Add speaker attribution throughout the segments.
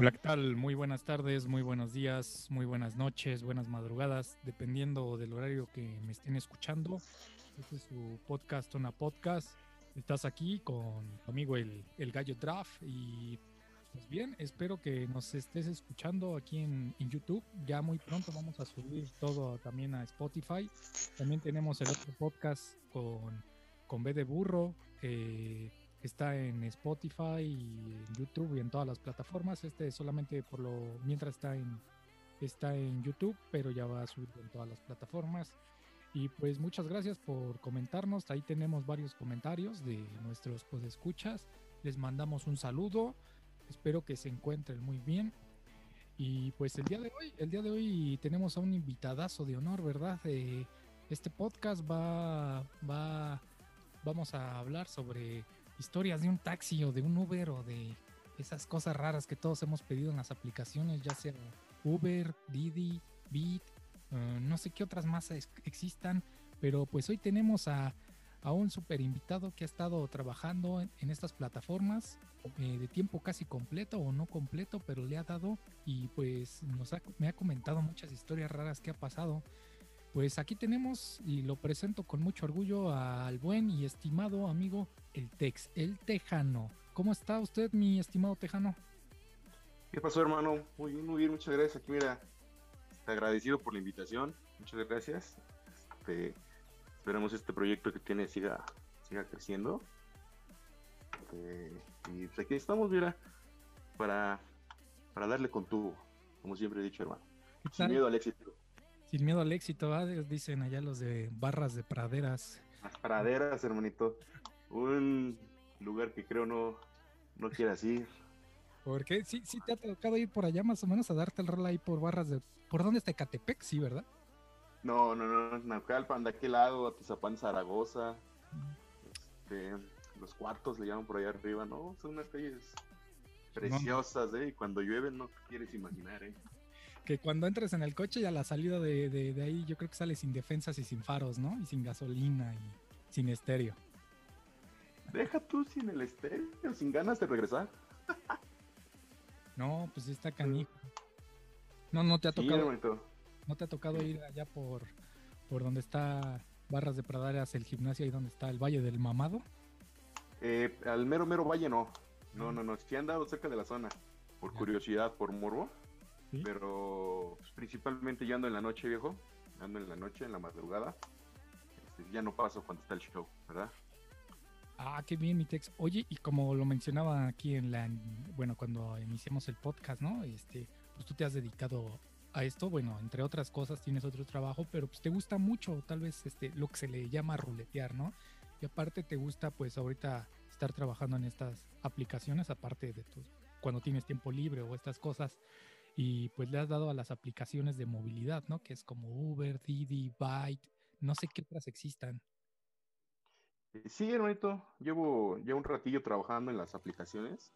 Speaker 1: Hola, ¿qué tal? Muy buenas tardes, muy buenos días, muy buenas noches, buenas madrugadas, dependiendo del horario que me estén escuchando. Este es su podcast, una podcast. Estás aquí con tu amigo el, el Gallo Draft y pues bien, espero que nos estés escuchando aquí en, en, YouTube. Ya muy pronto vamos a subir todo también a Spotify. También tenemos el otro podcast con, con B de Burro. Eh, está en Spotify y en YouTube y en todas las plataformas. Este solamente por lo mientras está en está en YouTube, pero ya va a subir en todas las plataformas. Y pues muchas gracias por comentarnos. Ahí tenemos varios comentarios de nuestros escuchas Les mandamos un saludo. Espero que se encuentren muy bien. Y pues el día de hoy, el día de hoy tenemos a un invitadazo de honor, ¿verdad? Eh, este podcast va, va, vamos a hablar sobre historias de un taxi o de un Uber o de esas cosas raras que todos hemos pedido en las aplicaciones, ya sea Uber, Didi, Beat, uh, no sé qué otras más existan, pero pues hoy tenemos a, un super invitado que ha estado trabajando en, estas plataformas eh, de tiempo casi completo o no completo, pero le ha dado y pues nos me ha comentado muchas historias raras que ha pasado. Pues aquí tenemos y lo presento con mucho orgullo al buen y estimado amigo el Tex, el Tejano. ¿Cómo está usted, mi estimado Tejano?
Speaker 2: ¿Qué pasó, hermano? Muy bien, muy bien, muchas gracias. Aquí, mira, agradecido por la invitación. Muchas gracias. Este, esperamos este proyecto que tiene siga, siga creciendo. Este, y pues aquí estamos, mira, para, para darle con tubo, como siempre he dicho, hermano. Sin miedo al éxito.
Speaker 1: Sin miedo al éxito, ¿ah? dicen allá los de barras de praderas.
Speaker 2: Las praderas, hermanito. Un lugar que creo no, no quieras ir.
Speaker 1: Porque sí, sí te ha tocado ir por allá más o menos a darte el rol ahí por barras de... ¿Por dónde está Catepec? Sí, ¿verdad?
Speaker 2: No, no, no, Naucalpan, de aquel lado, Atizapán, Zaragoza. Este, los cuartos le llaman por allá arriba, ¿no? Son unas calles preciosas, ¿eh? Y cuando llueve no quieres imaginar, ¿eh?
Speaker 1: Que cuando entres en el coche y a la salida de, de, de, ahí yo creo que sale sin defensas y sin faros, ¿no? Y sin gasolina y sin estéreo.
Speaker 2: Deja tú sin el estéreo, sin ganas de regresar.
Speaker 1: no, pues está canijo. No, no te ha tocado. Sí, no te ha tocado ir allá por, por donde está Barras de Praderas, el gimnasio y donde está el Valle del Mamado.
Speaker 2: Eh, al mero mero valle no. No, no, no. Sí he andado cerca de la zona. Por curiosidad, por morbo. Pero pues, principalmente yo ando en la noche, viejo. Ando en la noche, en la madrugada. Este, ya no paso cuando está el show, ¿verdad?
Speaker 1: Ah, qué bien, mi text. Oye, y como lo mencionaba aquí en la, bueno, cuando iniciamos el podcast, ¿no? Este, pues tú te has dedicado a esto, bueno, entre otras cosas tienes otro trabajo, pero pues te gusta mucho, tal vez, este, lo que se le llama ruletear, ¿no? Y aparte te gusta, pues ahorita estar trabajando en estas aplicaciones, aparte de tu, cuando tienes tiempo libre o estas cosas y pues le has dado a las aplicaciones de movilidad, ¿no? Que es como Uber, Didi, Byte, no sé qué otras existan.
Speaker 2: Sí, hermanito, llevo ya un ratillo trabajando en las aplicaciones,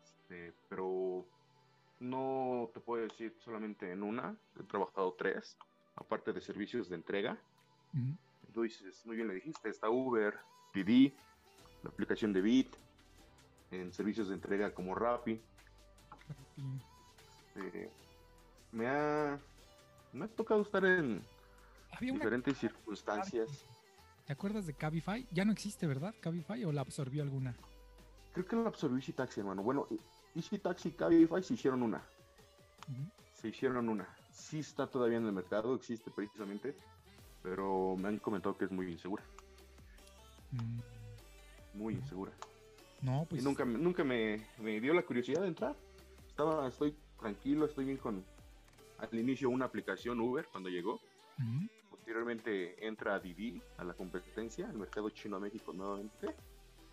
Speaker 2: este, pero no te puedo decir solamente en una, he trabajado tres, aparte de servicios de entrega. Entonces, muy bien le dijiste, está Uber, Didi, la aplicación de Bit, en servicios de entrega como Rappi. Rappi. Este, me ha me ha tocado estar en diferentes circunstancias.
Speaker 1: ¿Te acuerdas de Cabify? Ya no existe, ¿verdad? Cabify o la absorbió alguna?
Speaker 2: Creo que la absorbió Easy Taxi, hermano. Bueno, Easy Taxi y Cabify se hicieron una. Se hicieron una. Sí está todavía en el mercado, existe precisamente, pero me han comentado que es muy insegura. Mm. Muy insegura.
Speaker 1: No, pues.
Speaker 2: Y nunca, nunca me, me dio la curiosidad de entrar. Estaba, estoy tranquilo, estoy bien con al inicio una aplicación Uber cuando llegó. Posteriormente entra Didi a la competencia, al mercado chino a México nuevamente.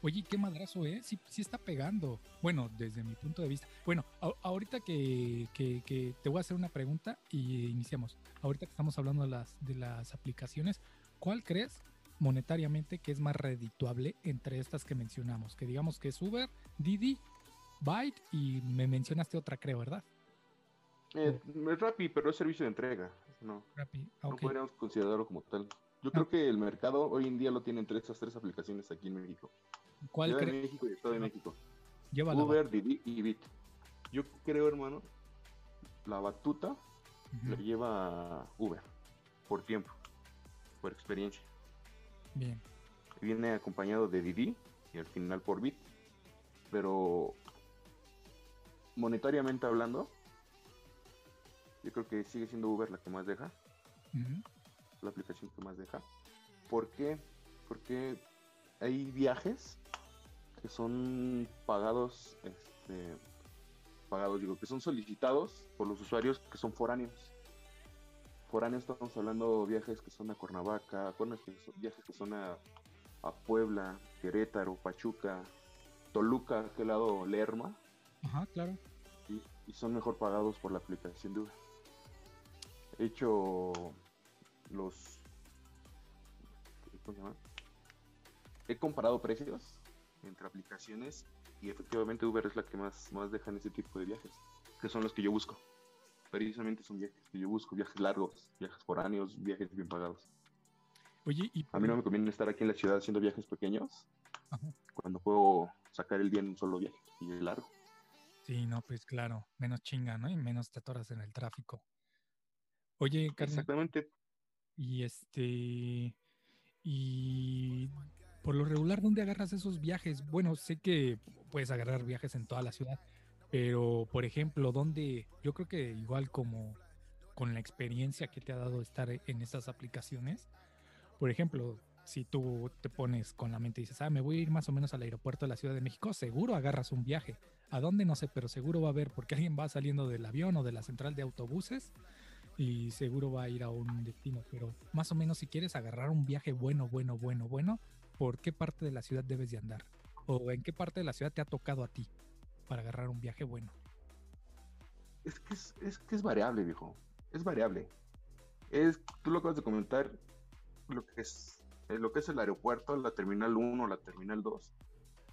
Speaker 1: Oye, qué madrazo, ¿eh? Sí, sí está pegando. Bueno, desde mi punto de vista. Bueno, ahorita que, que, te voy a hacer una pregunta y iniciamos. Ahorita que estamos hablando de las, de las aplicaciones, ¿cuál crees monetariamente que es más redituable entre estas que mencionamos? Que digamos que es Uber, Didi, Byte y me mencionaste otra, creo, ¿verdad?
Speaker 2: Eh, es Rappi, pero es servicio de entrega. No,
Speaker 1: Rappi.
Speaker 2: no podríamos considerarlo como tal. Yo creo que el mercado hoy en día lo tienen entre esas tres aplicaciones aquí en México.
Speaker 1: ¿Cuál
Speaker 2: Ciudad de México y Estado de México. Uber, Didi y Bit. Yo creo, hermano, la batuta la lleva Uber por tiempo, por experiencia.
Speaker 1: Bien.
Speaker 2: Viene acompañado de Didi y al final por Bit. Pero monetariamente hablando, yo creo que sigue siendo Uber la que más deja, la aplicación que más deja. ¿Por qué? Porque hay viajes que son pagados, este, pagados, digo, que son solicitados por los usuarios que son foráneos. Foráneos estamos hablando de viajes que son a Cuernavaca, viajes que son a, a Puebla, Querétaro, Pachuca, Toluca, aquel lado Lerma,
Speaker 1: Ajá, claro.
Speaker 2: y, y son mejor pagados por la aplicación de Uber. He hecho los... ¿cómo se llama? He comparado precios entre aplicaciones y efectivamente Uber es la que más, más deja en ese tipo de viajes, que son los que yo busco. Precisamente son viajes que yo busco, viajes largos, viajes foráneos, viajes bien pagados.
Speaker 1: Oye, y
Speaker 2: A mí no me conviene estar aquí en la ciudad haciendo viajes pequeños
Speaker 1: Ajá.
Speaker 2: cuando puedo sacar el día en un solo viaje y es largo.
Speaker 1: Sí, no, pues claro, menos chinga, ¿no? Y menos te atoras en el tráfico. Oye, carnal,
Speaker 2: Exactamente.
Speaker 1: y este, y por lo regular, ¿dónde agarras esos viajes? Bueno, sé que puedes agarrar viajes en toda la ciudad, pero por ejemplo, ¿dónde? Yo creo que igual como con la experiencia que te ha dado estar en estas aplicaciones, por ejemplo, si tú te pones con la mente y dices, ah, me voy a ir más o menos al aeropuerto de la Ciudad de México, seguro agarras un viaje. ¿A dónde? No sé, pero seguro va a haber, porque alguien va saliendo del avión o de la central de autobuses y seguro va a ir a un destino. Pero más o menos si quieres agarrar un viaje bueno, bueno, bueno, bueno, ¿por qué parte de la ciudad debes de andar? ¿O en qué parte de la ciudad te ha tocado a ti para agarrar un viaje bueno?
Speaker 2: Es que es, es que es variable, viejo. Es variable. Es, tú lo acabas de comentar, lo que es, eh, lo que es el aeropuerto, la terminal 1, la terminal 2,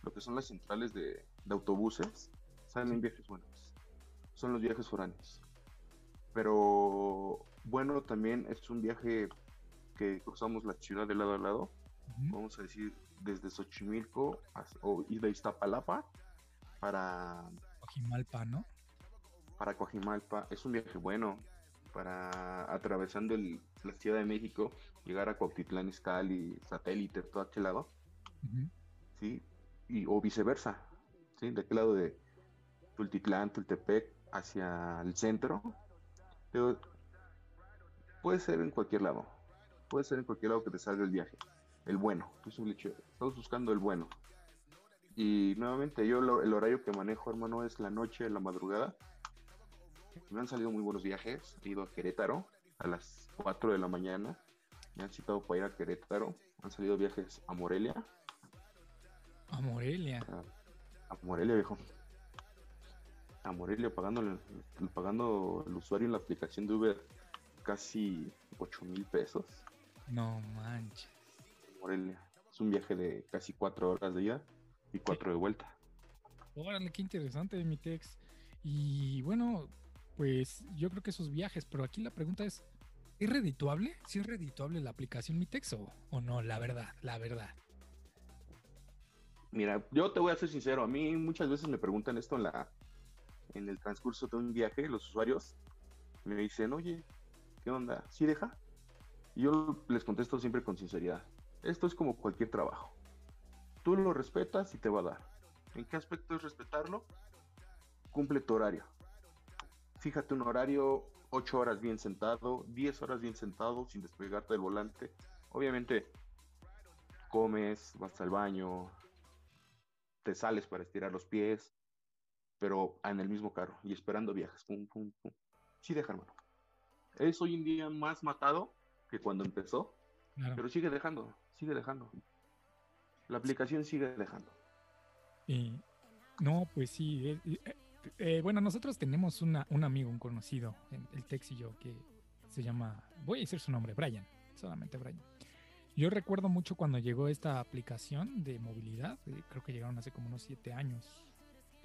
Speaker 2: lo que son las centrales de, de autobuses, salen viajes buenos. Son los viajes foráneos. Pero bueno, también es un viaje que cruzamos la ciudad de lado a lado, vamos a decir, desde Xochimilco hasta- o y de Iztapalapa para
Speaker 1: Ojimalpa, ¿no?
Speaker 2: para Coajimalpa es un viaje bueno para atravesando el- la Ciudad de México, llegar a Cuautitlán Izcalli, satélite, todo aquel lado. ¿sí? Y, o viceversa, ¿sí? De aquel lado de Tultitlán, Tultepec, hacia el centro. Pero puede ser en cualquier lado, puede ser en cualquier lado que te salga el viaje, el bueno, estamos buscando el bueno. Y nuevamente yo lo- el horario que manejo, hermano, es la noche, la madrugada. Me han salido muy buenos viajes. He ido a Querétaro a las 4 de la mañana. Me han citado para ir a Querétaro. Han salido viajes a Morelia.
Speaker 1: A Morelia.
Speaker 2: A, a Morelia, viejo. A Morelia pagando el, pagando el usuario en la aplicación de Uber casi 8 mil pesos.
Speaker 1: No manches.
Speaker 2: Morelia. Es un viaje de casi 4 horas de ida y 4 de vuelta.
Speaker 1: Órale, qué interesante, mi Tex. Y bueno, pues yo creo que esos viajes, pero aquí la pregunta es, ¿es redituable? ¿Sí es redituable la aplicación Mi Tex o, o no? La verdad, la verdad.
Speaker 2: Mira, yo te voy a ser sincero, a mí muchas veces me preguntan esto en la en el transcurso de un viaje, los usuarios me dicen, oye, ¿qué onda? ¿Sí deja? Y yo les contesto siempre con sinceridad. Esto es como cualquier trabajo. Tú lo respetas y te va a dar. ¿En qué aspecto es respetarlo? Cumple tu horario. Fíjate un horario, 8 horas bien sentado, 10 horas bien sentado, sin despegarte del volante. Obviamente, comes, vas al baño, te sales para estirar los pies, pero en el mismo carro y esperando viajes. Pum, pum, pum. Sí deja, hermano. Es hoy en día más matado que cuando empezó,
Speaker 1: Claro.
Speaker 2: pero sigue dejando, sigue dejando. La aplicación sigue dejando.
Speaker 1: Y no, pues sí. eh, eh, eh, bueno, nosotros tenemos una, un amigo, un conocido, el, el Tex y yo, que se llama, voy a decir su nombre, Brian, solamente Brian. Yo recuerdo mucho cuando llegó esta aplicación de movilidad, eh, creo que llegaron hace como unos siete años.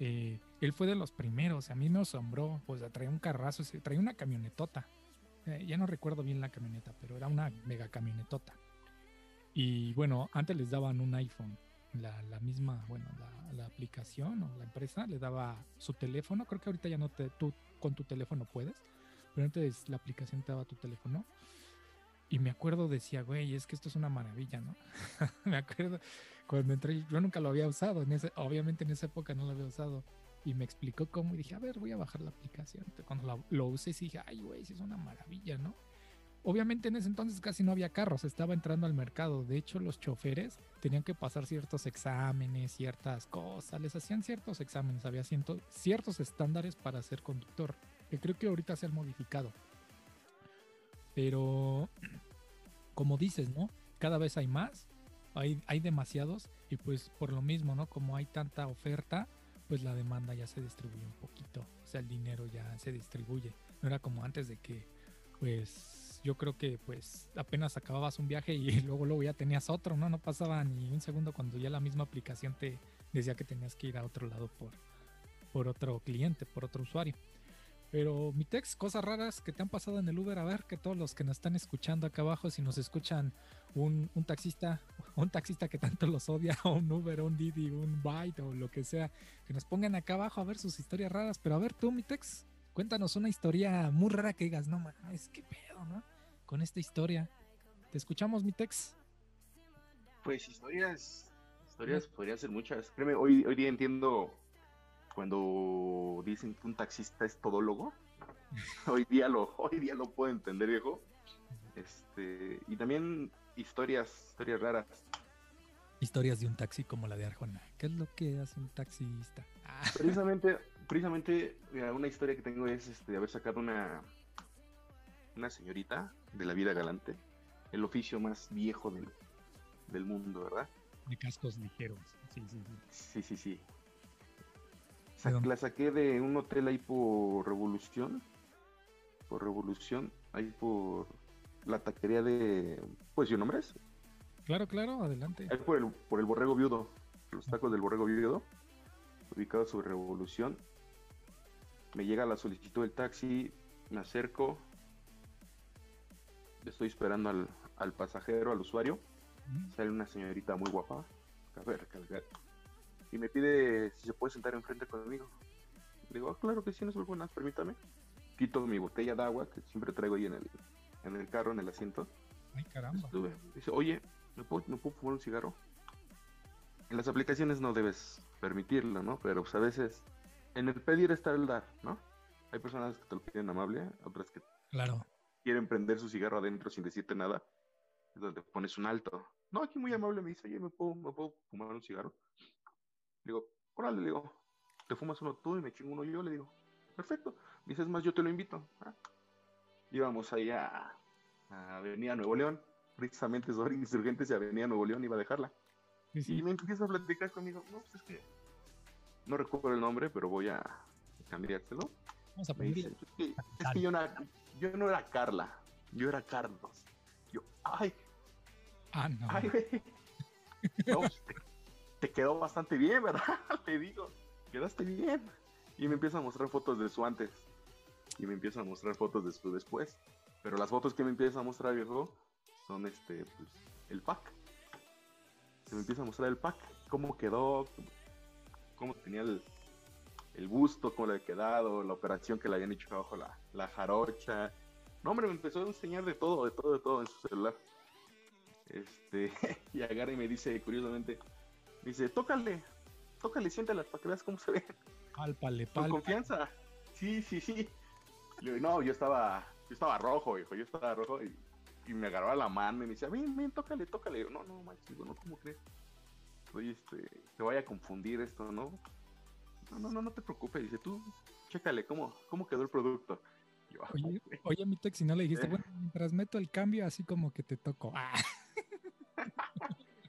Speaker 1: Eh, él fue de los primeros, a mí me asombró, pues traía un carrazo, traía una camionetota. Eh, ya no recuerdo bien la camioneta, pero era una mega camionetota. Y bueno, antes les daban un iPhone la, misma, bueno, la, la, aplicación o la empresa le daba su teléfono. Creo que ahorita ya no te, tú con tu teléfono puedes, pero antes la aplicación te daba tu teléfono. Y me acuerdo, decía, güey, es que esto es una maravilla, ¿no? me acuerdo cuando entré, yo nunca lo había usado, obviamente en esa época no lo había usado. Y me explicó cómo y dije, a ver, voy a bajar la aplicación. Cuando lo, lo usé, sí dije, ay, güey, sí es una maravilla, ¿no? Obviamente en ese entonces casi no había carros, estaba entrando al mercado. De hecho, los choferes tenían que pasar ciertos exámenes, ciertas cosas, les hacían ciertos exámenes, había ciento, ciertos estándares para ser conductor, que creo que ahorita se han modificado. Pero, como dices, ¿no? Cada vez hay más, hay, hay demasiados, y pues por lo mismo, ¿no? Como hay tanta oferta, pues la demanda ya se distribuye un poquito, o sea, el dinero ya se distribuye. No era como antes de que, pues yo creo que pues apenas acababas un viaje y luego luego ya tenías otro, ¿no? No pasaba ni un segundo cuando ya la misma aplicación te decía que tenías que ir a otro lado por, por otro cliente, por otro usuario. Pero mi text, cosas raras que te han pasado en el Uber, a ver que todos los que nos están escuchando acá abajo, si nos escuchan un, un taxista, un taxista que tanto los odia, o un Uber, un Didi, un Byte o lo que sea, que nos pongan acá abajo a ver sus historias raras. Pero a ver tú, mi text, cuéntanos una historia muy rara que digas, no mames, qué pedo, ¿no? con esta historia. ¿Te escuchamos, mi Tex?
Speaker 2: Pues historias, historias podría ser muchas. Créeme, hoy, hoy día entiendo cuando dicen que un taxista es todólogo. hoy día lo, hoy día lo puedo entender, viejo. Este, y también historias, historias raras.
Speaker 1: Historias de un taxi como la de Arjona. ¿Qué es lo que hace un taxista?
Speaker 2: Ah. Precisamente, precisamente, una historia que tengo es este, de haber sacado una, una señorita de la vida galante, el oficio más viejo del, del mundo, ¿verdad?
Speaker 1: De cascos ligeros, sí, sí,
Speaker 2: sí. Sí, sí, la saqué de un hotel ahí por Revolución, por Revolución, ahí por la taquería de, pues, ¿yo nombres?
Speaker 1: Claro, claro, adelante.
Speaker 2: Ahí por el, por el Borrego Viudo, los tacos del Borrego Viudo, ubicado sobre Revolución. Me llega la solicitud del taxi, me acerco, estoy esperando al, al pasajero, al usuario. Sale una señorita muy guapa. A ver, Y me pide si se puede sentar enfrente conmigo. Le digo, ah, claro que sí, no es buenas, permítame. Quito mi botella de agua que siempre traigo ahí en el, en el carro, en el asiento.
Speaker 1: Ay, caramba.
Speaker 2: Dice, oye, ¿me puedo, ¿me puedo fumar un cigarro? En las aplicaciones no debes permitirlo, ¿no? Pero pues a veces en el pedir está el dar, ¿no? Hay personas que te lo piden amable, otras que
Speaker 1: claro
Speaker 2: quieren prender su cigarro adentro sin decirte nada, es donde pones un alto. No, aquí muy amable me dice, oye, ¿me puedo, ¿me puedo fumar un cigarro? Le digo, órale, le digo, ¿te fumas uno tú y me chingo uno yo? Le digo, perfecto. dices más, yo te lo invito. Ah. Íbamos ahí a, Avenida Nuevo León, precisamente sobre Insurgentes y Avenida Nuevo León iba a dejarla. Y me empieza a platicar conmigo, no, pues es que no recuerdo el nombre, pero voy a cambiárselo.
Speaker 1: Vamos a
Speaker 2: es, que, es que yo, no, yo no era Carla, yo era Carlos. Yo, ay.
Speaker 1: Ah, no.
Speaker 2: Ay, no pues, te, quedó bastante bien, ¿verdad? Te digo, quedaste bien. Y me empieza a mostrar fotos de su antes. Y me empieza a mostrar fotos de su después. Pero las fotos que me empieza a mostrar, viejo, son este, pues, el pack. Se me empieza a mostrar el pack, cómo quedó, cómo tenía el, el busto, cómo le había quedado, la operación que le habían hecho abajo la, la jarocha. No, hombre, me empezó a enseñar de todo, de todo, de todo en su celular. Este, y agarra y me dice, curiosamente, me dice, tócale, tócale, siéntala para que veas cómo se ve.
Speaker 1: Pálpale,
Speaker 2: Con confianza. Sí, sí, sí. no, yo estaba, yo estaba rojo, hijo, yo estaba rojo y, y me agarraba la mano y me decía, ven, ven, tócale, tócale. no, no, manches, no, ¿cómo crees? Oye, este, te vaya a confundir esto, ¿no? No, no, no, no te preocupes, dice tú, chécale cómo, cómo quedó el producto.
Speaker 1: Ah, oye, oye, mi tex, si no le dijiste, bueno, mientras meto el cambio, así como que te toco. Ah.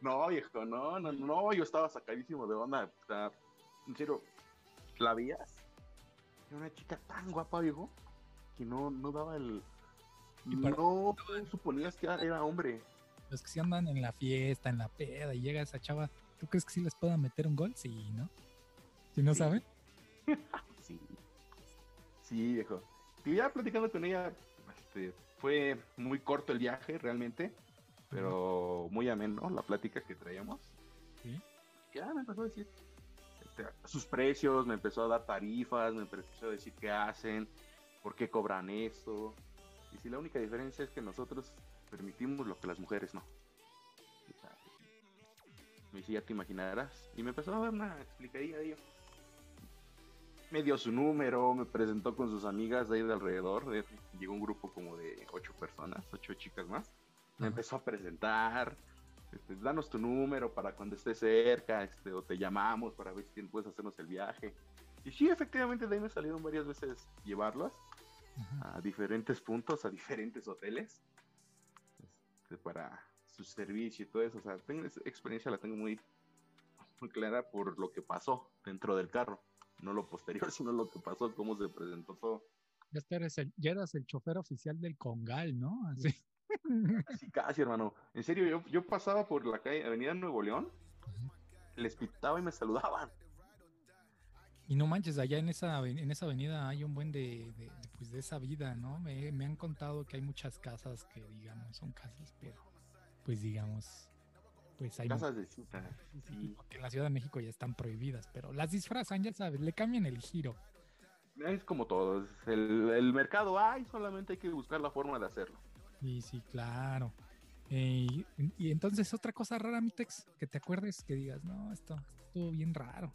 Speaker 2: No, viejo, no, no, no, yo estaba sacadísimo de onda. O sea, en serio, ¿la veías? Era una chica tan guapa, viejo, que no, no daba el. ¿Y no suponías que era hombre.
Speaker 1: Los que sí andan en la fiesta, en la peda, y llega esa chava, ¿tú crees que sí les pueda meter un gol? Sí, ¿no? Si no saben.
Speaker 2: sí. Sí, viejo. Y ya platicando con ella, este, fue muy corto el viaje realmente, pero muy ameno la plática que traíamos. ¿Sí? Ya me empezó a decir este, sus precios, me empezó a dar tarifas, me empezó a decir qué hacen, por qué cobran esto. Y si la única diferencia es que nosotros permitimos lo que las mujeres no. Me dice, ya te imaginarás. Y me empezó a dar una explicadilla de ello. Me dio su número, me presentó con sus amigas de ahí de alrededor. llegó un grupo como de ocho personas, ocho chicas más. Me empezó a presentar. Este, danos tu número para cuando estés cerca, este, o te llamamos para ver si puedes hacernos el viaje. Y sí, efectivamente, de ahí me salieron varias veces llevarlas a diferentes puntos, a diferentes hoteles, este, para su servicio y todo eso. O sea, tengo esa experiencia, la tengo muy, muy clara por lo que pasó dentro del carro. No lo posterior, sino lo que pasó, cómo se presentó todo.
Speaker 1: Ya eras el, ya eras el chofer oficial del Congal, ¿no? Así.
Speaker 2: Casi, casi, hermano. En serio, yo, yo pasaba por la calle Avenida Nuevo León, les pitaba y me saludaban.
Speaker 1: Y no manches, allá en esa, en esa avenida hay un buen de, de, pues de esa vida, ¿no? Me, me, han contado que hay muchas casas que, digamos, son casas, pero pues digamos, pues hay...
Speaker 2: Casas de cita.
Speaker 1: Sí. Que en la Ciudad de México ya están prohibidas, pero las disfrazan, ya sabes, le cambian el giro.
Speaker 2: Es como todo, el, el mercado hay, solamente hay que buscar la forma de hacerlo.
Speaker 1: Sí, sí, claro. Eh, y, y, entonces otra cosa rara, Mitex, que te acuerdes, que digas, no, esto estuvo bien raro.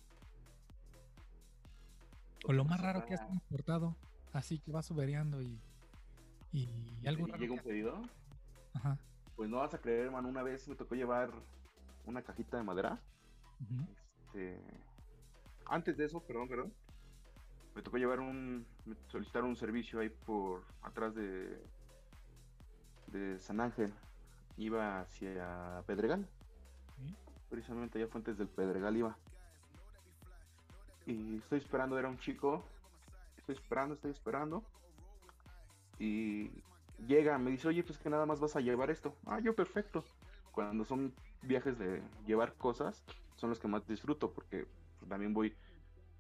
Speaker 1: O lo más raro que has importado, así que vas overiando y, y algo
Speaker 2: ¿Y
Speaker 1: raro.
Speaker 2: ¿Llega un pedido?
Speaker 1: Ajá.
Speaker 2: Pues no vas a creer, hermano, una vez me tocó llevar una cajita de madera.
Speaker 1: Uh -huh.
Speaker 2: este, antes de eso, perdón, perdón, me tocó llevar un, me solicitaron un servicio ahí por atrás de, de San Ángel. Iba hacia Pedregal.
Speaker 1: ¿Sí?
Speaker 2: Precisamente allá Fuentes del Pedregal iba. Y estoy esperando, era un chico. Estoy esperando, estoy esperando. Y llega, me dice, oye, pues que nada más vas a llevar esto. Ah, yo perfecto. Cuando son viajes de llevar cosas, son los que más disfruto porque también voy,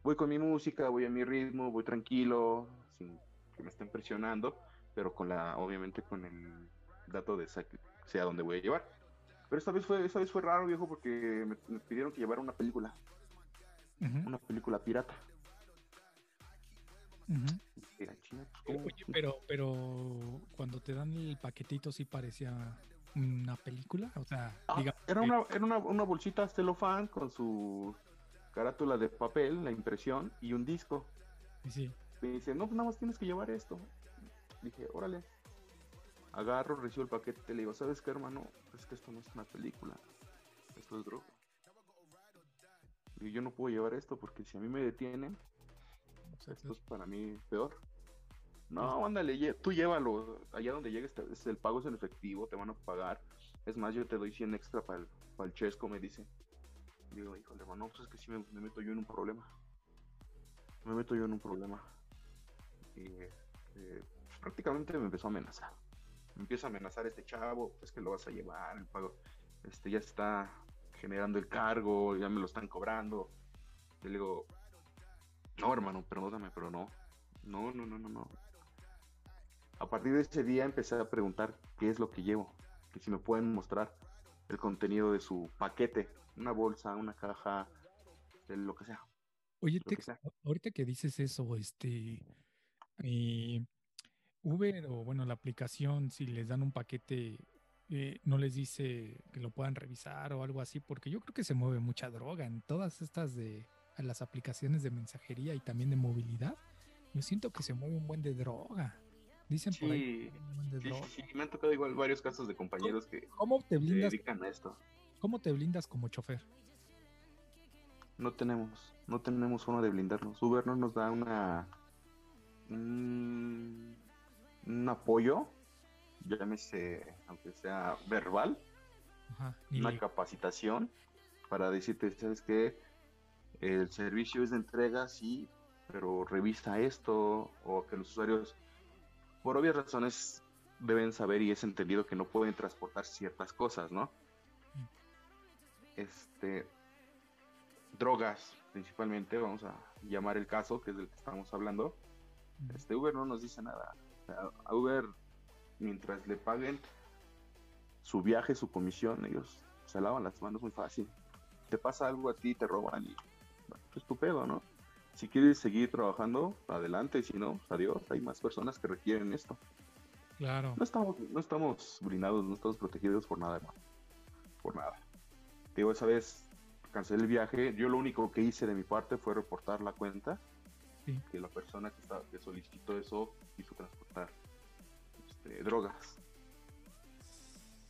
Speaker 2: voy con mi música, voy a mi ritmo, voy tranquilo, sin que me estén presionando, pero con la, obviamente con el dato de sea donde voy a llevar. Pero esta vez fue, esta vez fue raro, viejo, porque me, me pidieron que llevara una película.
Speaker 1: Uh -huh.
Speaker 2: Una película pirata.
Speaker 1: Uh -huh.
Speaker 2: Era china, pues,
Speaker 1: Oye, pero, pero cuando te dan el paquetito sí parecía una película, o sea,
Speaker 2: ah,
Speaker 1: digamos,
Speaker 2: era una, era una, una bolsita celofán con su carátula de papel, la impresión y un disco.
Speaker 1: Sí.
Speaker 2: Me dice, no, pues nada más tienes que llevar esto. Dije, órale. Agarro, recibo el paquete, le digo, ¿sabes qué, hermano? Es que esto no es una película, esto es droga. Y yo no puedo llevar esto porque si a mí me detienen, esto es para mí peor. No, ándale, tú llévalo. Allá donde llegues, el pago es en efectivo, te van a pagar. Es más, yo te doy 100 extra para el, para el chesco, me dice. Digo, híjole, hermano, pues es que si me, me, meto yo en un problema. Me meto yo en un problema. Y eh, pues prácticamente me empezó a amenazar. Empieza a amenazar este chavo, es que lo vas a llevar, el pago. Este ya está generando el cargo, ya me lo están cobrando. Y le digo, no, hermano, perdóname, pero no. No, no, no, no, no. A partir de ese día empecé a preguntar qué es lo que llevo, que si me pueden mostrar el contenido de su paquete, una bolsa, una caja, de lo que sea.
Speaker 1: Oye, que sea. ahorita que dices eso, este, eh, Uber o bueno, la aplicación, si les dan un paquete, eh, no les dice que lo puedan revisar o algo así, porque yo creo que se mueve mucha droga en todas estas de las aplicaciones de mensajería y también de movilidad. Yo siento que se mueve un buen de droga. Dicen
Speaker 2: sí,
Speaker 1: por ahí.
Speaker 2: Sí, sí, sí, me han tocado igual varios casos de compañeros
Speaker 1: ¿Cómo,
Speaker 2: que
Speaker 1: ¿cómo te blindas,
Speaker 2: se dedican a esto.
Speaker 1: ¿Cómo te blindas como chofer?
Speaker 2: No tenemos, no tenemos forma de blindarnos. Uber no nos da una un, un apoyo, llámese, aunque sea verbal,
Speaker 1: Ajá,
Speaker 2: una
Speaker 1: le...
Speaker 2: capacitación para decirte, ¿sabes qué? El servicio es de entrega, sí, pero revisa esto, o que los usuarios, por obvias razones, deben saber y es entendido que no pueden transportar ciertas cosas, ¿no? Este, drogas, principalmente, vamos a llamar el caso, que es del que estamos hablando. Este Uber no nos dice nada. A Uber, mientras le paguen su viaje, su comisión, ellos se lavan las manos muy fácil. te pasa algo a ti, te roban y bueno, pues tu pedo, ¿no? Si quieres seguir trabajando, adelante, si no, pues, adiós, hay más personas que requieren esto.
Speaker 1: Claro.
Speaker 2: No estamos, no estamos blindados, no estamos protegidos por nada, hermano. Por nada. Digo, esa vez cancelé el viaje, yo lo único que hice de mi parte fue reportar la cuenta,
Speaker 1: Sí.
Speaker 2: que la persona que, estaba, que solicitó eso quiso transportar este, drogas.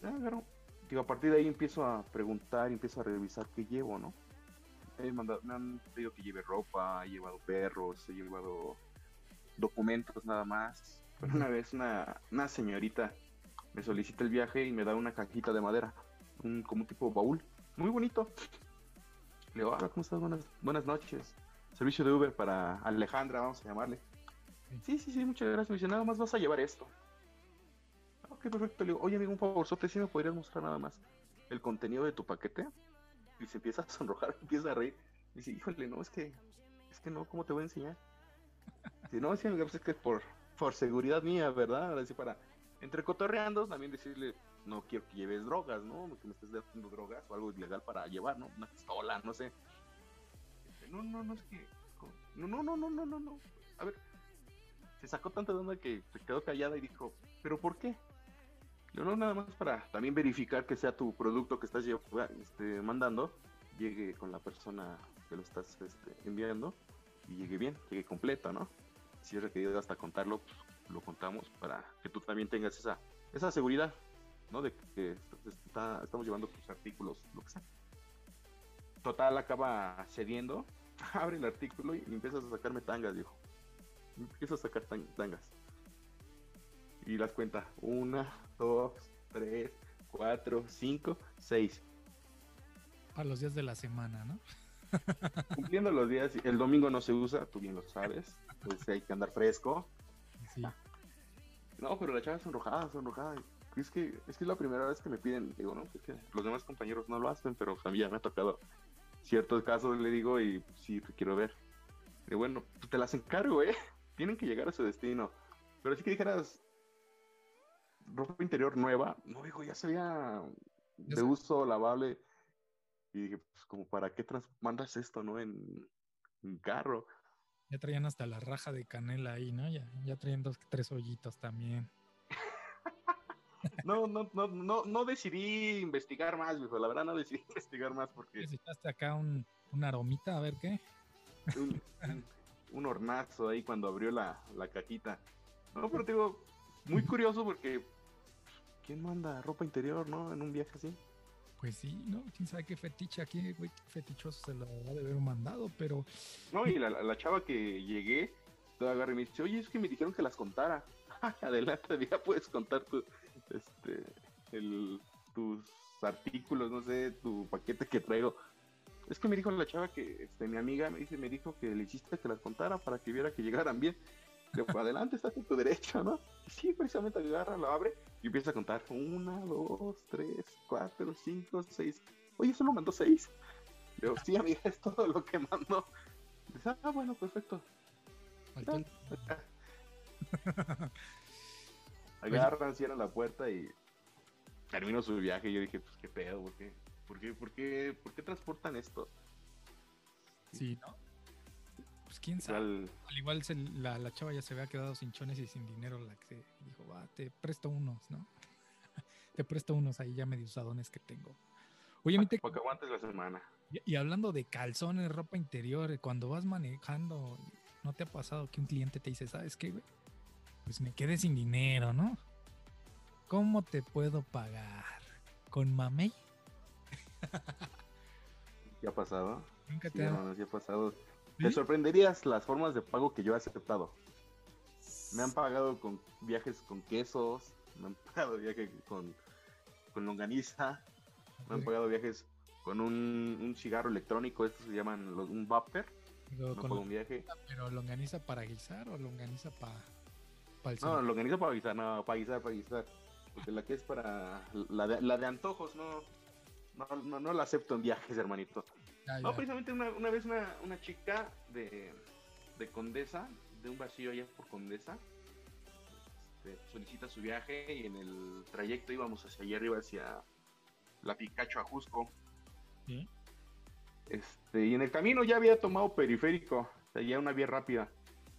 Speaker 2: Ya, agarro. Digo, a partir de ahí empiezo a preguntar, empiezo a revisar qué llevo, ¿no? Me, han pedido que lleve ropa, he llevado perros, he llevado documentos nada más. Pero una vez una, una señorita me solicita el viaje y me da una cajita de madera, un, como un tipo baúl, muy bonito. Le digo, hola, ¿cómo estás? Buenas, buenas noches. Servicio de Uber para Alejandra, vamos a llamarle. Sí, sí, sí, muchas gracias. Me dice, nada más vas a llevar esto. Ok, perfecto. Le digo, oye, amigo, un favorzote, ¿sí me podrías mostrar nada más el contenido de tu paquete? Y se empieza a sonrojar, empieza a reír. Dice, híjole, no, es que, es que no, ¿cómo te voy a enseñar? Dice, no, sí, pues es que por, por seguridad mía, ¿verdad? Ahora sí, para, entre cotorreando, también decirle, no quiero que lleves drogas, ¿no? Que me estés dando drogas o algo ilegal para llevar, ¿no? Una pistola, no sé. No, no, no, es que, no, no, no, no, no, no, no. A ver, se sacó tanta de onda que se quedó callada y dijo, ¿pero por qué? Yo no, nada más para también verificar que sea tu producto que estás este, mandando, llegue con la persona que lo estás este, enviando y llegue bien, llegue completa, ¿no? Si es requerido hasta contarlo, pues, lo contamos para que tú también tengas esa, esa seguridad, ¿no? De que está- estamos llevando tus artículos, lo que sea. Total, acaba cediendo, abre el artículo y empiezas a sacarme tangas, dijo. Empieza a sacar tan- tangas. Y las cuenta. Una, dos, tres, cuatro, cinco, seis.
Speaker 1: A los días de la semana, ¿no?
Speaker 2: Cumpliendo los días, el domingo no se usa, tú bien lo sabes. Pues hay que andar fresco.
Speaker 1: Sí.
Speaker 2: No, pero la chava es sonrojada, sonrojada. Es que, es que es la primera vez que me piden, digo, no, es que los demás compañeros no lo hacen, pero a mí ya me ha tocado ciertos casos, le digo, y sí, te quiero ver. Y bueno, pues te las encargo, ¿eh? Tienen que llegar a su destino. Pero sí que dijeras, ropa interior nueva, no, digo, ya se veía de uso, lavable. Y dije, pues como, ¿para qué mandas esto, no? En, en carro.
Speaker 1: Ya traían hasta la raja de canela ahí, ¿no? Ya, ya traían dos, tres hoyitos también.
Speaker 2: No, no, no, no, no decidí investigar más, viejo. La verdad no decidí investigar más porque
Speaker 1: Les echaste acá un, una aromita, a ver qué.
Speaker 2: un, un- un hornazo ahí cuando abrió la, la cajita. No, pero te digo, muy curioso porque ¿quién manda ropa interior, no? En un viaje así.
Speaker 1: Pues sí, ¿no? Quién sabe qué fetiche aquí, güey, qué fetichoso se lo ha de haber mandado, pero
Speaker 2: No, y la, la- chava que llegué, toda agarra y me dice, oye, es que me dijeron que las contara. Adelante, ya puedes contar tu, este, el, tus artículos, no sé, tu paquete que traigo. Es que me dijo la chava que, este, mi amiga me dice, me dijo que le hiciste que las contara para que viera que llegaran bien. Le digo, adelante, estás en tu derecho, ¿no? Sí, precisamente agarra, lo abre y empieza a contar. Una, dos, tres, cuatro, cinco, seis. Oye, solo mandó seis. Le digo, sí, amiga, es todo lo que mandó. Dice, ah, bueno, perfecto.
Speaker 1: faltó el-
Speaker 2: Agarran, cierran la puerta y termino su viaje. Y yo dije, pues qué pedo, ¿por qué? ¿Por qué, por qué, por qué transportan esto?
Speaker 1: Sí, ¿no? Pues quién sabe.
Speaker 2: Al-
Speaker 1: Al igual se- la, la chava ya se había quedado sin chones y sin dinero, la que dijo, va, te presto unos, ¿no? te presto unos ahí ya medio usadones que tengo. Oye, mi
Speaker 2: para
Speaker 1: Tec,
Speaker 2: que aguantes la semana.
Speaker 1: y, y hablando de calzones, ropa interior, cuando vas manejando, ¿no te ha pasado que un cliente te dice, ¿sabes qué, güey? Pues me quedé sin dinero, ¿no? ¿Cómo te puedo pagar? ¿Con mamey?
Speaker 2: ¿Qué ha pasado?
Speaker 1: Nunca
Speaker 2: Sí,
Speaker 1: te ha...
Speaker 2: hermano, sí ha pasado.
Speaker 1: ¿Sí?
Speaker 2: Te sorprenderías las formas de pago que yo he aceptado. Me han pagado con viajes con quesos, me han pagado viajes con, con longaniza, me han pagado viajes con un, un cigarro electrónico, estos se llaman los- un vapor,
Speaker 1: con
Speaker 2: un viaje.
Speaker 1: pero longaniza para guisar o longaniza para el
Speaker 2: No, longaniza para guisar, no, para guisar, para guisar. Porque la que es para. La de, la de antojos, no, no, no, no la acepto en viajes, hermanito. No,
Speaker 1: ya.
Speaker 2: precisamente una, una vez una, una chica de, de Condesa, de un vacío allá por Condesa, este, solicita su viaje y en el trayecto íbamos hacia allá arriba, hacia la Picacho a Jusco.
Speaker 1: Sí.
Speaker 2: Este, y en el camino ya había tomado periférico, o sea, ya una vía rápida.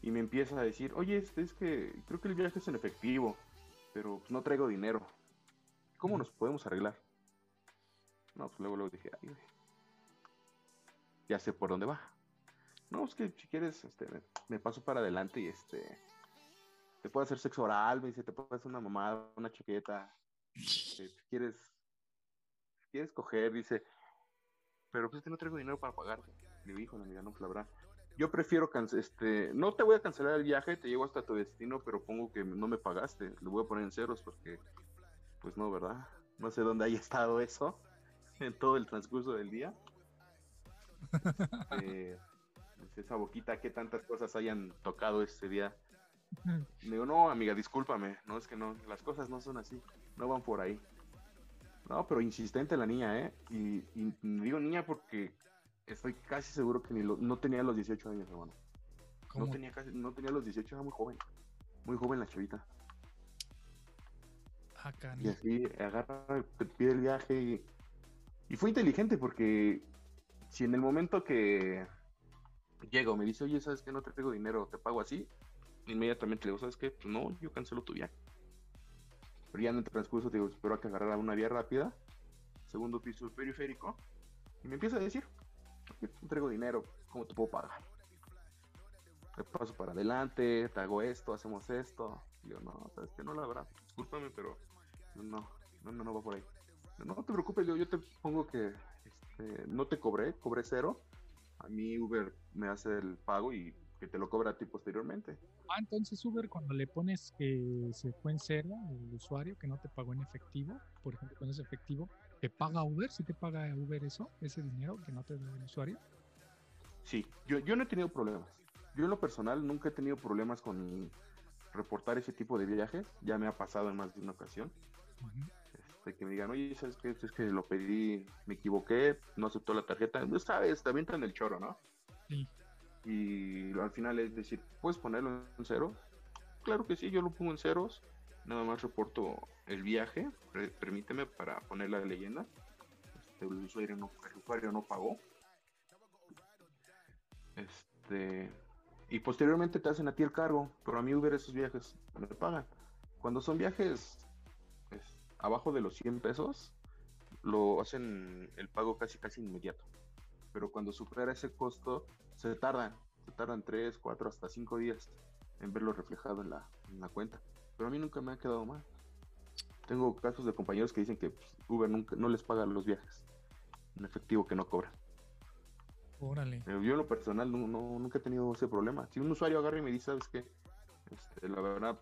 Speaker 2: Y me empieza a decir, oye, este es que creo que el viaje es en efectivo, pero pues, no traigo dinero. ¿Cómo nos podemos arreglar? No, pues luego, luego dije, ay, ya sé por dónde va. No, es que si quieres, este, me, paso para adelante y este, te puedo hacer sexo oral, me dice, te puedo hacer una mamada, una chaqueta. Este, si quieres, si quieres coger, dice, pero pues que no traigo dinero para pagarte. Le dijo la amiga, no, pues la verdad. Yo prefiero, este, no te voy a cancelar el viaje, te llevo hasta tu destino, pero pongo que no me pagaste. Lo voy a poner en ceros porque, pues no, ¿verdad? No sé dónde haya estado eso en todo el transcurso del día. Eh, pues, esa boquita, que tantas cosas hayan tocado ese día. Le digo, no, amiga, discúlpame, no es que no, las cosas no son así, no van por ahí. No, pero insistente la niña, ¿eh? Y, digo niña porque estoy casi seguro que ni no tenía los 18 años, hermano. No tenía casi, no tenía los 18, era muy joven. Muy joven la chavita.
Speaker 1: Ah,
Speaker 2: y así agarra, pide el viaje y, y fue inteligente porque si en el momento que llego me dice, oye, ¿sabes que no te traigo dinero? ¿Te pago así? Inmediatamente le digo, ¿sabes qué? Pues no, yo cancelo tu viaje. Pero ya en el transcurso te digo, espero a que agarrara una vía rápida, segundo piso del periférico, y me empieza a decir, te traigo dinero, ¿cómo te puedo pagar? Te paso para adelante, te hago esto, hacemos esto. Yo, no, sabes que no, la verdad, discúlpame, pero no, no, no, no va por ahí. No, te preocupes, yo, yo te pongo que este, no te cobré, cobré cero. A mí Uber me hace el pago y que te lo cobra a ti posteriormente.
Speaker 1: Ah, entonces Uber cuando le pones que se fue en cero el usuario que no te pagó en efectivo, por ejemplo, con ese efectivo, ¿te paga Uber? ¿Sí te paga Uber eso, ese dinero que no te da el usuario?
Speaker 2: Sí, yo, yo no he tenido problemas. Yo en lo personal nunca he tenido problemas con reportar ese tipo de viajes. Ya me ha pasado en más de una ocasión. este, que me digan, oye, ¿sabes qué? Es que lo pedí, me equivoqué, no aceptó la tarjeta. No sabes, te avientan el choro, ¿no?
Speaker 1: Sí
Speaker 2: y al final es decir, ¿puedes ponerlo en cero? Claro que sí, yo lo pongo en ceros, nada más reporto el viaje, permíteme para poner la leyenda. Este, el, usuario no, pagó. Este, y posteriormente te hacen a ti el cargo, pero a mí Uber esos viajes me pagan. Cuando son viajes pues, abajo de los 100 pesos, lo hacen el pago casi casi inmediato. Pero cuando supera ese costo, se tardan, se tardan 3, 4, hasta 5 días en verlo reflejado en la, en la cuenta. Pero a mí nunca me ha quedado mal. Tengo casos de compañeros que dicen que pues, Uber nunca, no les paga los viajes en efectivo que no cobran.
Speaker 1: Órale.
Speaker 2: Pero yo en lo personal no, nunca he tenido ese problema. Si un usuario agarra y me dice, ¿sabes qué? Este, la verdad,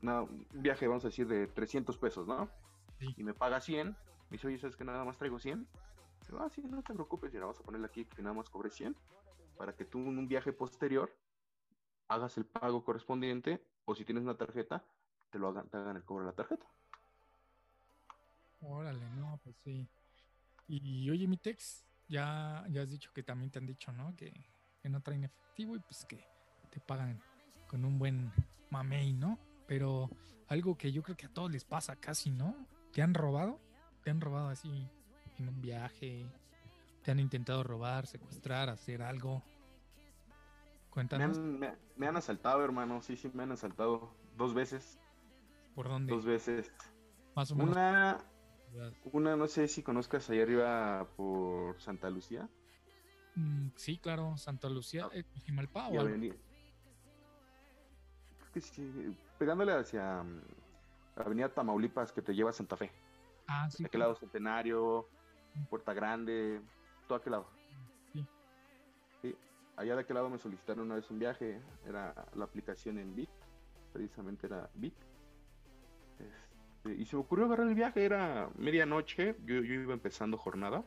Speaker 2: un viaje, vamos a decir, de 300 pesos, ¿no? Y me paga 100, me dice, oye, ¿sabes que nada más traigo 100? Digo, ah, sí, no te preocupes, y vamos a ponerle aquí que nada más cobre 100 para que tú en un viaje posterior hagas el pago correspondiente o si tienes una tarjeta, te lo hagan, te hagan el cobro de la tarjeta.
Speaker 1: Órale, no, pues sí. Y, oye, mi Tex, ya, ya has dicho que también te han dicho, ¿no? Que, que no traen efectivo y pues que te pagan con un buen mamey, ¿no? Pero algo que yo creo que a todos les pasa casi, ¿no? ¿Te han robado? ¿Te han robado así en un viaje, ¿Te han intentado robar, secuestrar, hacer algo? Cuéntanos.
Speaker 2: Me han, asaltado, hermano. Sí, sí, me han asaltado dos veces.
Speaker 1: ¿Por dónde?
Speaker 2: Dos veces.
Speaker 1: Más o menos.
Speaker 2: Una, una no sé si conozcas allá arriba por Santa Lucía.
Speaker 1: Mm, sí, claro, Santa Lucía, ah, eh, Jimalpa o
Speaker 2: algo? sí, pegándole hacia mm, Avenida Tamaulipas que te lleva a Santa Fe.
Speaker 1: Ah, sí.
Speaker 2: De aquel lado Centenario, Puerta Grande, todo aquel lado. Sí. Allá de aquel lado me solicitaron una vez un viaje, era la aplicación en Bit, precisamente era Bit. Este, y se me ocurrió agarrar el viaje, era medianoche, yo, yo iba empezando jornada,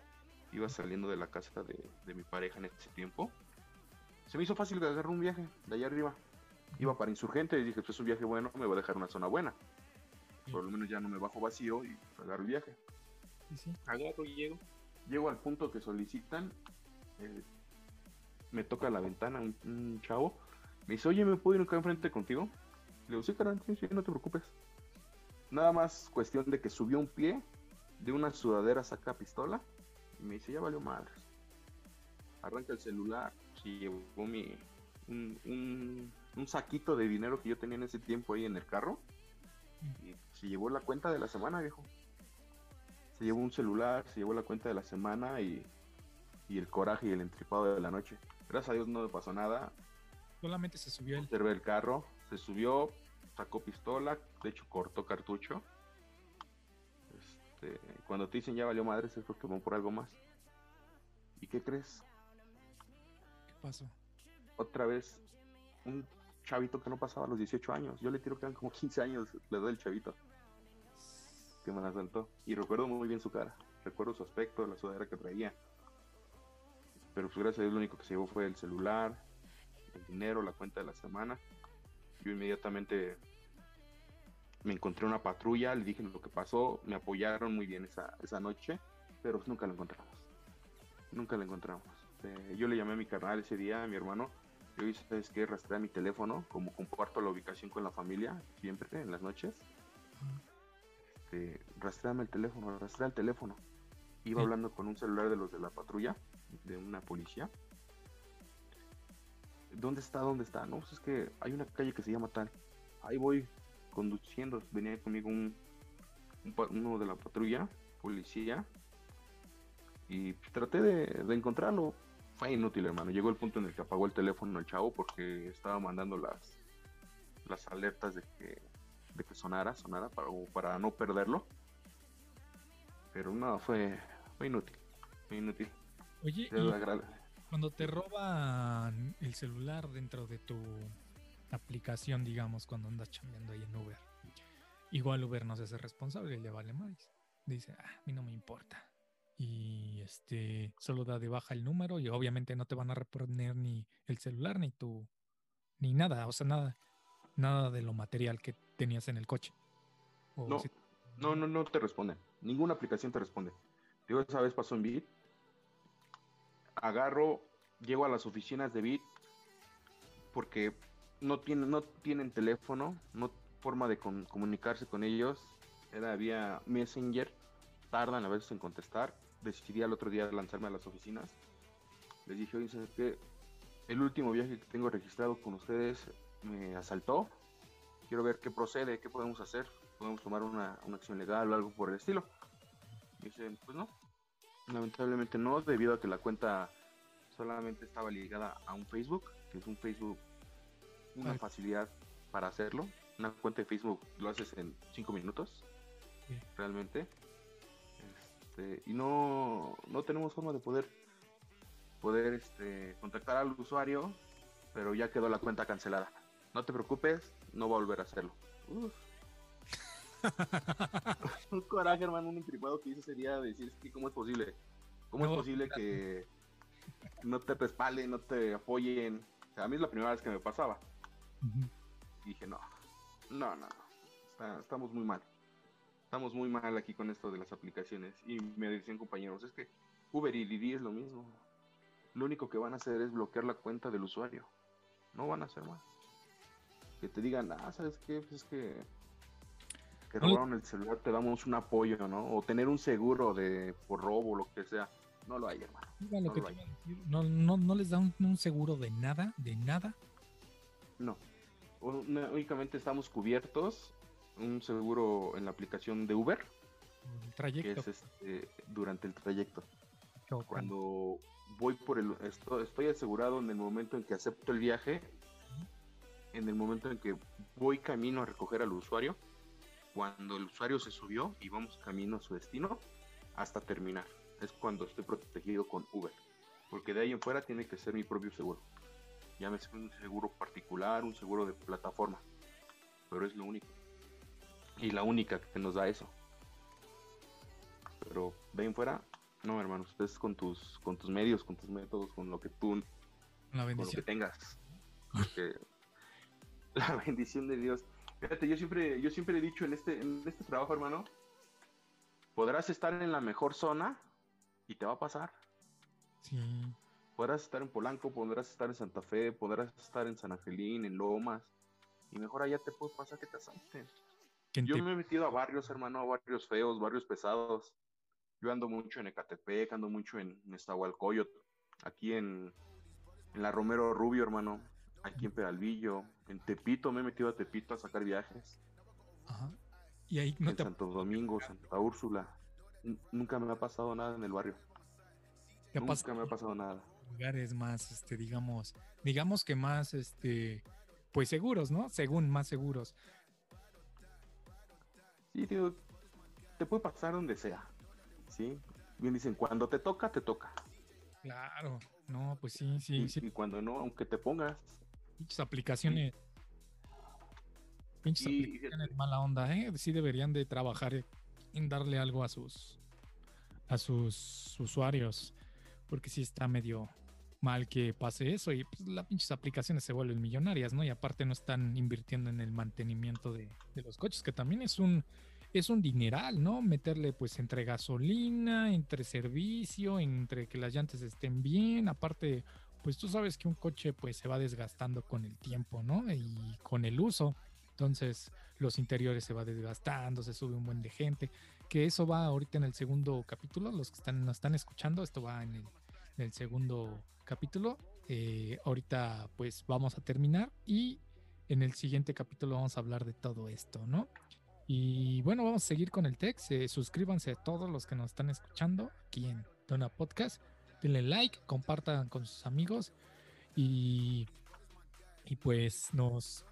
Speaker 2: iba saliendo de la casa de, mi pareja en ese tiempo. Se me hizo fácil agarrar un viaje de allá arriba. Iba para insurgente y dije, pues es un viaje bueno, me va a dejar una zona buena. Por lo menos ya no me bajo vacío y agarro el viaje.
Speaker 1: Sí, sí.
Speaker 2: Agarro y llego llego al punto que solicitan, eh, me toca la ventana un, chavo, me dice, oye, ¿me puedo ir acá enfrente contigo? Le digo, sí, caramba, sí, no te preocupes. Nada más cuestión de que subió un pie, de una sudadera saca pistola, y me dice, ya valió madres. arranca el celular, y llevó mi, un, un, saquito de dinero que yo tenía en ese tiempo ahí en el carro, y se llevó la cuenta de la semana, viejo. Se llevó un celular, se llevó la cuenta de la semana y, y el coraje y el entripado de la noche. Gracias a Dios no me pasó nada.
Speaker 1: Solamente se subió
Speaker 2: el... Observé el carro, se subió, sacó pistola, de hecho cortó cartucho. Este, cuando te dicen ya valió madre, es porque van por algo más. ¿Y qué crees?
Speaker 1: ¿Qué pasó?
Speaker 2: Otra vez, un chavito que no pasaba los 18 años. Yo le tiro que eran como 15 años, le doy el chavito. Que me asaltó. Y recuerdo muy bien su cara. Recuerdo su aspecto, la sudadera que traía. Pero pues gracias a Dios lo único que se llevó fue el celular, el dinero, la cuenta de la semana. Yo inmediatamente me encontré una patrulla, le dije lo que pasó, me apoyaron muy bien esa, esa noche, pero nunca lo encontramos. Nunca lo encontramos. Eh, yo le llamé a mi carnal ese día, a mi hermano, yo hice, ¿sabes qué? Rastré mi teléfono, como comparto la ubicación con la familia, siempre, en las noches. Este, rastreame el teléfono, rastré el teléfono. Iba hablando con un celular de los de la patrulla, de una policía. ¿Dónde está? ¿Dónde está? No, pues es que hay una calle que se llama tal. Ahí voy conduciendo, venía conmigo un, uno de la patrulla, policía, y traté de, encontrarlo. Fue inútil, hermano. Llegó el punto en el que apagó el teléfono el chavo porque estaba mandando las, las alertas de que, de que sonara, sonara para, para no perderlo. Pero no, fue, fue inútil. Fue inútil.
Speaker 1: Oye, cuando te roban el celular dentro de tu aplicación, digamos, cuando andas chambeando ahí en Uber. Igual Uber no se hace responsable, le vale más. Dice, ah, a mí no me importa. Y este solo da de baja el número y obviamente no te van a reponer ni el celular ni tu ni nada, o sea, nada nada de lo material que tenías en el coche.
Speaker 2: no, no, no, no te responde. Ninguna aplicación te responde. Digo, esa vez pasó en Bit. Agarro, llego a las oficinas de Bit porque no tienen, no tienen teléfono, no forma de comunicarse con ellos. Era vía Messenger, tardan a veces en contestar. Decidí al otro día lanzarme a las oficinas. Les dije, oye, ¿sabes qué? El último viaje que tengo registrado con ustedes me asaltó. Quiero ver qué procede, qué podemos hacer. ¿Podemos tomar una, una acción legal o algo por el estilo? Y dicen, pues no. Lamentablemente no, debido a que la cuenta solamente estaba ligada a un Facebook, que es un Facebook una facilidad para hacerlo. Una cuenta de Facebook lo haces en 5 minutos, realmente. Este, y no, no tenemos forma de poder poder este, contactar al usuario, pero ya quedó la cuenta cancelada. No te preocupes, no va a volver a hacerlo. un coraje, hermano, un intripado que hice sería decir, que ¿cómo es posible? ¿Cómo es posible que no te respalden, no te apoyen? a mí es la primera vez que me pasaba. Y dije, no, no, no, estamos muy mal. Estamos muy mal aquí con esto de las aplicaciones. Y me decían compañeros, es que Uber y Didi es lo mismo. Lo único que van a hacer es bloquear la cuenta del usuario. No van a hacer más. Que te digan, ah, ¿sabes qué? Pues es que que robaron el celular, te damos un apoyo, ¿no? O tener un seguro de por robo, lo que sea. No lo hay, hermano.
Speaker 1: No, no, no, les da un, seguro de nada, de nada.
Speaker 2: No únicamente estamos cubiertos un seguro en la aplicación de Uber. Que es este, durante el trayecto. Cuando voy por el. Estoy, asegurado en el momento en que acepto el viaje, en el momento en que voy camino a recoger al usuario, cuando el usuario se subió y vamos camino a su destino, hasta terminar. Es cuando estoy protegido con Uber. Porque de ahí en fuera tiene que ser mi propio seguro llámese un seguro particular, un seguro de plataforma, pero es lo único. Y la única que nos da eso. Pero ven fuera, no hermano, ustedes con tus, con tus medios, con tus métodos, con lo que tú, con lo que tengas. la bendición de Dios. Fíjate, yo siempre, yo siempre he dicho en este, en este trabajo, hermano, podrás estar en la mejor zona y te va a pasar.
Speaker 1: Sí
Speaker 2: podrás estar en Polanco, podrás estar en Santa Fe, podrás estar en San Angelín, en Lomas, y mejor allá te puede pasar que te asalten. Yo me he metido a barrios, hermano, a barrios feos, barrios pesados. Yo ando mucho en Ecatepec, ando mucho en Nestahualcoyot. aquí en, en la Romero Rubio, hermano, aquí en Peralvillo, en Tepito, me he metido a Tepito a sacar viajes.
Speaker 1: Ajá. Y ahí no
Speaker 2: en
Speaker 1: te
Speaker 2: Santo Domingo, Santa Úrsula. N- Nunca me ha pasado nada en el barrio. Nunca me ha pasado nada.
Speaker 1: Lugares más, este, digamos, digamos que más, este, pues seguros, ¿no? Según más seguros.
Speaker 2: Sí, tío, te puede pasar donde sea. ¿Sí? Bien dicen, cuando te toca, te toca.
Speaker 1: Claro, no, pues sí,
Speaker 2: Y,
Speaker 1: sí, sí.
Speaker 2: y cuando no, aunque te pongas.
Speaker 1: Pinches aplicaciones. Pinches
Speaker 2: Y-
Speaker 1: aplicaciones mala onda, ¿eh? Sí deberían de trabajar en darle algo a sus a sus usuarios. Porque sí está medio mal que pase eso. Y pues las pinches aplicaciones se vuelven millonarias, ¿no? Y aparte no están invirtiendo en el mantenimiento de, los coches, que también es un es un dineral, ¿no? Meterle pues entre gasolina, entre servicio, entre que las llantas estén bien, aparte pues tú sabes que un coche pues se va desgastando con el tiempo, ¿no? Y con el uso. Entonces los interiores se va desgastando, se sube un buen de gente, que eso va ahorita en el segundo capítulo, los que están, nos están escuchando, esto va en el segundo capítulo. Eh, ahorita pues vamos a terminar y en el siguiente capítulo vamos a hablar de todo esto, ¿no? Y bueno, vamos a seguir con el text. Eh, suscríbanse a todos los que nos están escuchando aquí en Dona Podcast. Denle like, compartan con sus amigos y, y pues nos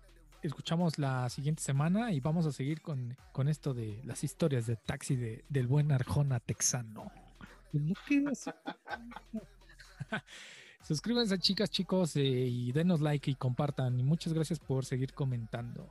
Speaker 1: escuchamos la siguiente semana y vamos a seguir con, con esto de las historias de taxi de, del buen Arjona texano. Suscríbanse chicas, chicos, eh, y denos like y compartan. Y muchas gracias por seguir comentando.